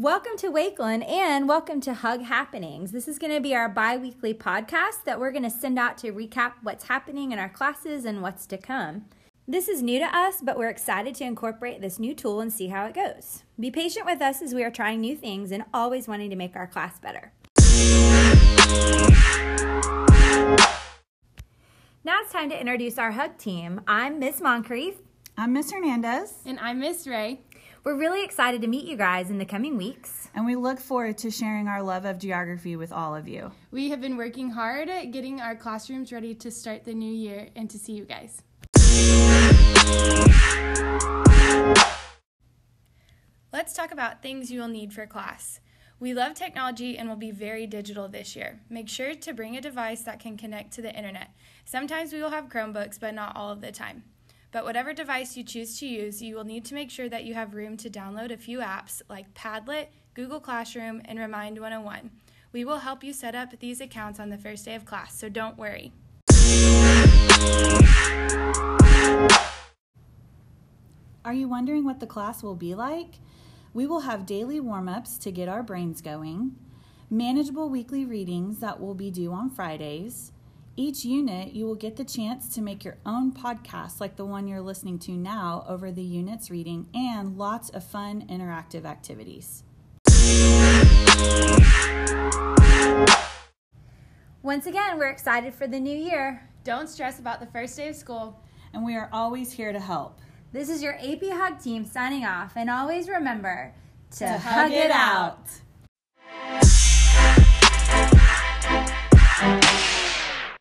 Welcome to Wakeland and welcome to Hug Happenings. This is going to be our bi weekly podcast that we're going to send out to recap what's happening in our classes and what's to come. This is new to us, but we're excited to incorporate this new tool and see how it goes. Be patient with us as we are trying new things and always wanting to make our class better. Now it's time to introduce our Hug team. I'm Miss Moncrief. I'm Miss Hernandez. And I'm Miss Ray. We're really excited to meet you guys in the coming weeks. And we look forward to sharing our love of geography with all of you. We have been working hard at getting our classrooms ready to start the new year and to see you guys. Let's talk about things you will need for class. We love technology and will be very digital this year. Make sure to bring a device that can connect to the internet. Sometimes we will have Chromebooks, but not all of the time. But whatever device you choose to use, you will need to make sure that you have room to download a few apps like Padlet, Google Classroom, and Remind 101. We will help you set up these accounts on the first day of class, so don't worry. Are you wondering what the class will be like? We will have daily warm ups to get our brains going, manageable weekly readings that will be due on Fridays, each unit, you will get the chance to make your own podcast like the one you're listening to now over the units reading and lots of fun interactive activities. Once again, we're excited for the new year. Don't stress about the first day of school. And we are always here to help. This is your AP Hug team signing off, and always remember to, to hug, hug, it out. out.